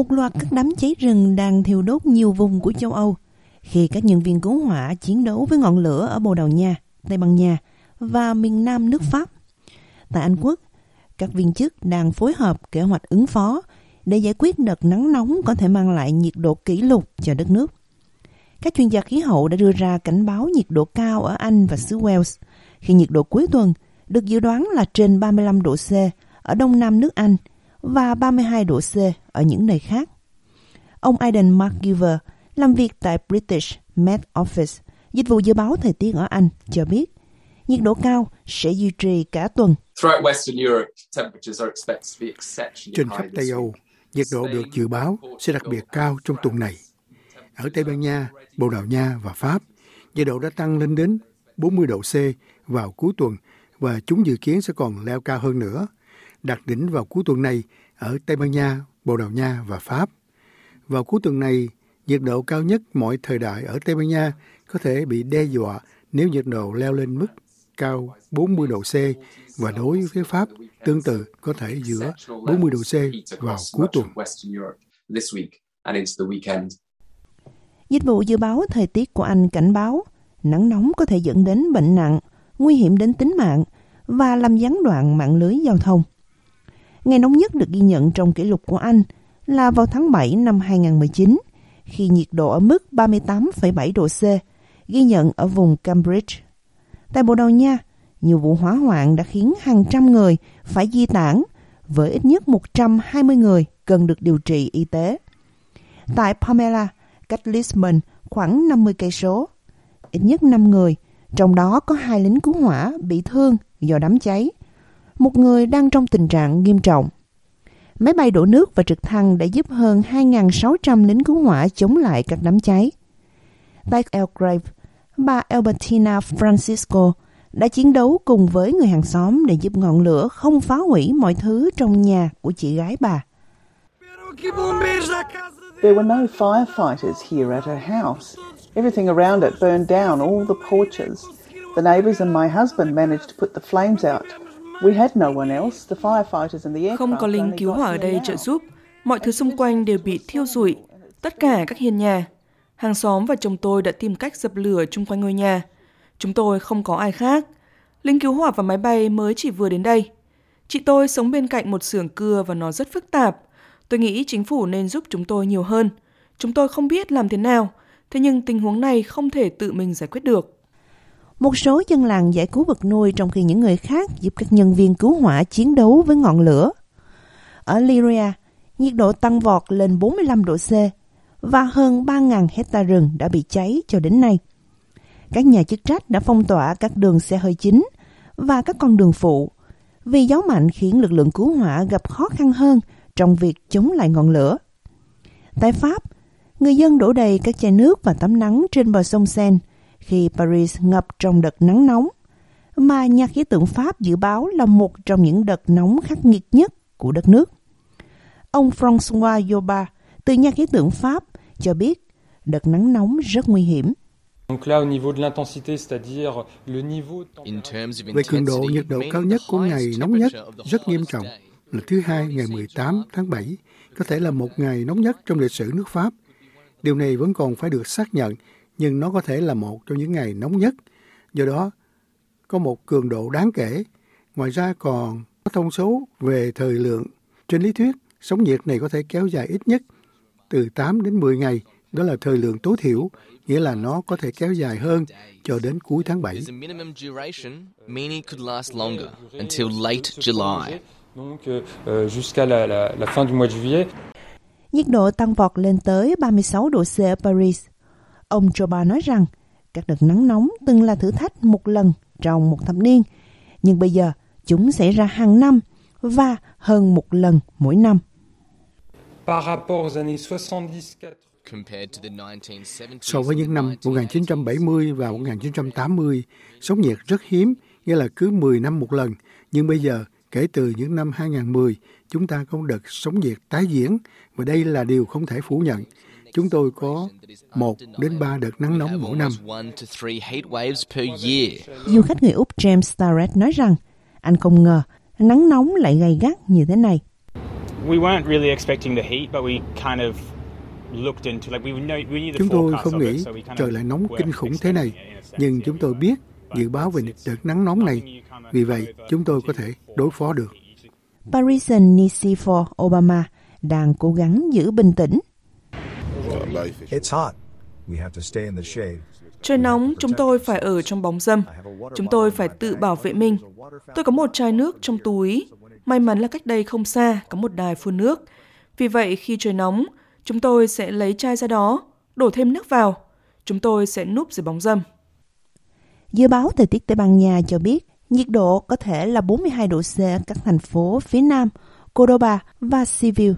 Một loạt các đám cháy rừng đang thiêu đốt nhiều vùng của châu Âu khi các nhân viên cứu hỏa chiến đấu với ngọn lửa ở Bồ Đào Nha, Tây Ban Nha và miền Nam nước Pháp. Tại Anh Quốc, các viên chức đang phối hợp kế hoạch ứng phó để giải quyết đợt nắng nóng có thể mang lại nhiệt độ kỷ lục cho đất nước. Các chuyên gia khí hậu đã đưa ra cảnh báo nhiệt độ cao ở Anh và xứ Wales khi nhiệt độ cuối tuần được dự đoán là trên 35 độ C ở đông nam nước Anh và 32 độ C ở những nơi khác. Ông Aidan McGiver làm việc tại British Met Office, dịch vụ dự báo thời tiết ở Anh, cho biết nhiệt độ cao sẽ duy trì cả tuần. Trên khắp Tây Âu, nhiệt độ được dự báo sẽ đặc biệt cao trong tuần này. Ở Tây Ban Nha, Bồ Đào Nha và Pháp, nhiệt độ đã tăng lên đến 40 độ C vào cuối tuần và chúng dự kiến sẽ còn leo cao hơn nữa, đạt đỉnh vào cuối tuần này ở Tây Ban Nha, Bồ Đào Nha và Pháp. Vào cuối tuần này, nhiệt độ cao nhất mọi thời đại ở Tây Ban Nha có thể bị đe dọa nếu nhiệt độ leo lên mức cao 40 độ C và đối với Pháp tương tự có thể giữa 40 độ C vào cuối tuần. Dịch vụ dự báo thời tiết của Anh cảnh báo nắng nóng có thể dẫn đến bệnh nặng, nguy hiểm đến tính mạng và làm gián đoạn mạng lưới giao thông. Ngày nóng nhất được ghi nhận trong kỷ lục của Anh là vào tháng 7 năm 2019, khi nhiệt độ ở mức 38,7 độ C, ghi nhận ở vùng Cambridge. Tại Bồ Đào Nha, nhiều vụ hỏa hoạn đã khiến hàng trăm người phải di tản, với ít nhất 120 người cần được điều trị y tế. Tại Pamela, cách Lisbon khoảng 50 cây số, ít nhất 5 người, trong đó có hai lính cứu hỏa bị thương do đám cháy. Một người đang trong tình trạng nghiêm trọng. Máy bay đổ nước và trực thăng đã giúp hơn 2.600 lính cứu hỏa chống lại các đám cháy. Tại Elgrave, bà Albertina Francisco đã chiến đấu cùng với người hàng xóm để giúp ngọn lửa không phá hủy mọi thứ trong nhà của chị gái bà. There were no firefighters here at her house. Everything around it burned down, all the porches. The neighbours and my husband managed to put the flames out. We had no one else. The firefighters and the aircraft Không có lính cứu hỏa ở đây trợ giúp. Mọi thứ xung quanh đều bị thiêu rụi. Tất cả các hiên nhà. Hàng xóm và chồng tôi đã tìm cách dập lửa chung quanh ngôi nhà. Chúng tôi không có ai khác. Lính cứu hỏa và máy bay mới chỉ vừa đến đây. Chị tôi sống bên cạnh một xưởng cưa và nó rất phức tạp. Tôi nghĩ chính phủ nên giúp chúng tôi nhiều hơn. Chúng tôi không biết làm thế nào, thế nhưng tình huống này không thể tự mình giải quyết được. Một số dân làng giải cứu vật nuôi trong khi những người khác giúp các nhân viên cứu hỏa chiến đấu với ngọn lửa. Ở Lyria, nhiệt độ tăng vọt lên 45 độ C và hơn 3.000 hecta rừng đã bị cháy cho đến nay. Các nhà chức trách đã phong tỏa các đường xe hơi chính và các con đường phụ vì gió mạnh khiến lực lượng cứu hỏa gặp khó khăn hơn trong việc chống lại ngọn lửa. Tại Pháp, người dân đổ đầy các chai nước và tắm nắng trên bờ sông Seine khi Paris ngập trong đợt nắng nóng, mà nhà khí tượng Pháp dự báo là một trong những đợt nóng khắc nghiệt nhất của đất nước. Ông François Yoba từ nhà khí tượng Pháp cho biết đợt nắng nóng rất nguy hiểm. Về cường độ nhiệt độ cao nhất của ngày nóng nhất rất nghiêm trọng là thứ hai ngày 18 tháng 7, có thể là một ngày nóng nhất trong lịch sử nước Pháp. Điều này vẫn còn phải được xác nhận, nhưng nó có thể là một trong những ngày nóng nhất. Do đó, có một cường độ đáng kể. Ngoài ra còn có thông số về thời lượng. Trên lý thuyết, sóng nhiệt này có thể kéo dài ít nhất từ 8 đến 10 ngày, đó là thời lượng tối thiểu, nghĩa là nó có thể kéo dài hơn cho đến cuối tháng 7. donc euh, jusqu'à la, la, la fin du mois de juillet. Nhiệt độ tăng vọt lên tới 36 độ C ở Paris. Ông Joba nói rằng các đợt nắng nóng từng là thử thách một lần trong một thập niên, nhưng bây giờ chúng xảy ra hàng năm và hơn một lần mỗi năm. Par rapport aux années 70 So với những năm 1970 và 1980, sóng nhiệt rất hiếm, nghĩa là cứ 10 năm một lần. Nhưng bây giờ, kể từ những năm 2010, chúng ta có đợt sóng nhiệt tái diễn, và đây là điều không thể phủ nhận. Chúng tôi có một đến ba đợt nắng nóng mỗi năm. Du khách người Úc James Starrett nói rằng anh không ngờ nắng nóng lại gay gắt như thế này. We weren't really expecting the heat, but we kind of Chúng tôi không nghĩ trời lại nóng kinh khủng thế này, nhưng chúng tôi biết dự báo về đợt nắng nóng này. Vì vậy, chúng tôi có thể đối phó được. Parisian Nisifor Obama đang cố gắng giữ bình tĩnh. Trời nóng, chúng tôi phải ở trong bóng râm. Chúng tôi phải tự bảo vệ mình. Tôi có một chai nước trong túi. May mắn là cách đây không xa có một đài phun nước. Vì vậy khi trời nóng, chúng tôi sẽ lấy chai ra đó, đổ thêm nước vào. Chúng tôi sẽ núp dưới bóng râm. Dự báo thời tiết Tây Ban Nha cho biết nhiệt độ có thể là 42 độ C ở các thành phố phía Nam, Cordoba và Seville.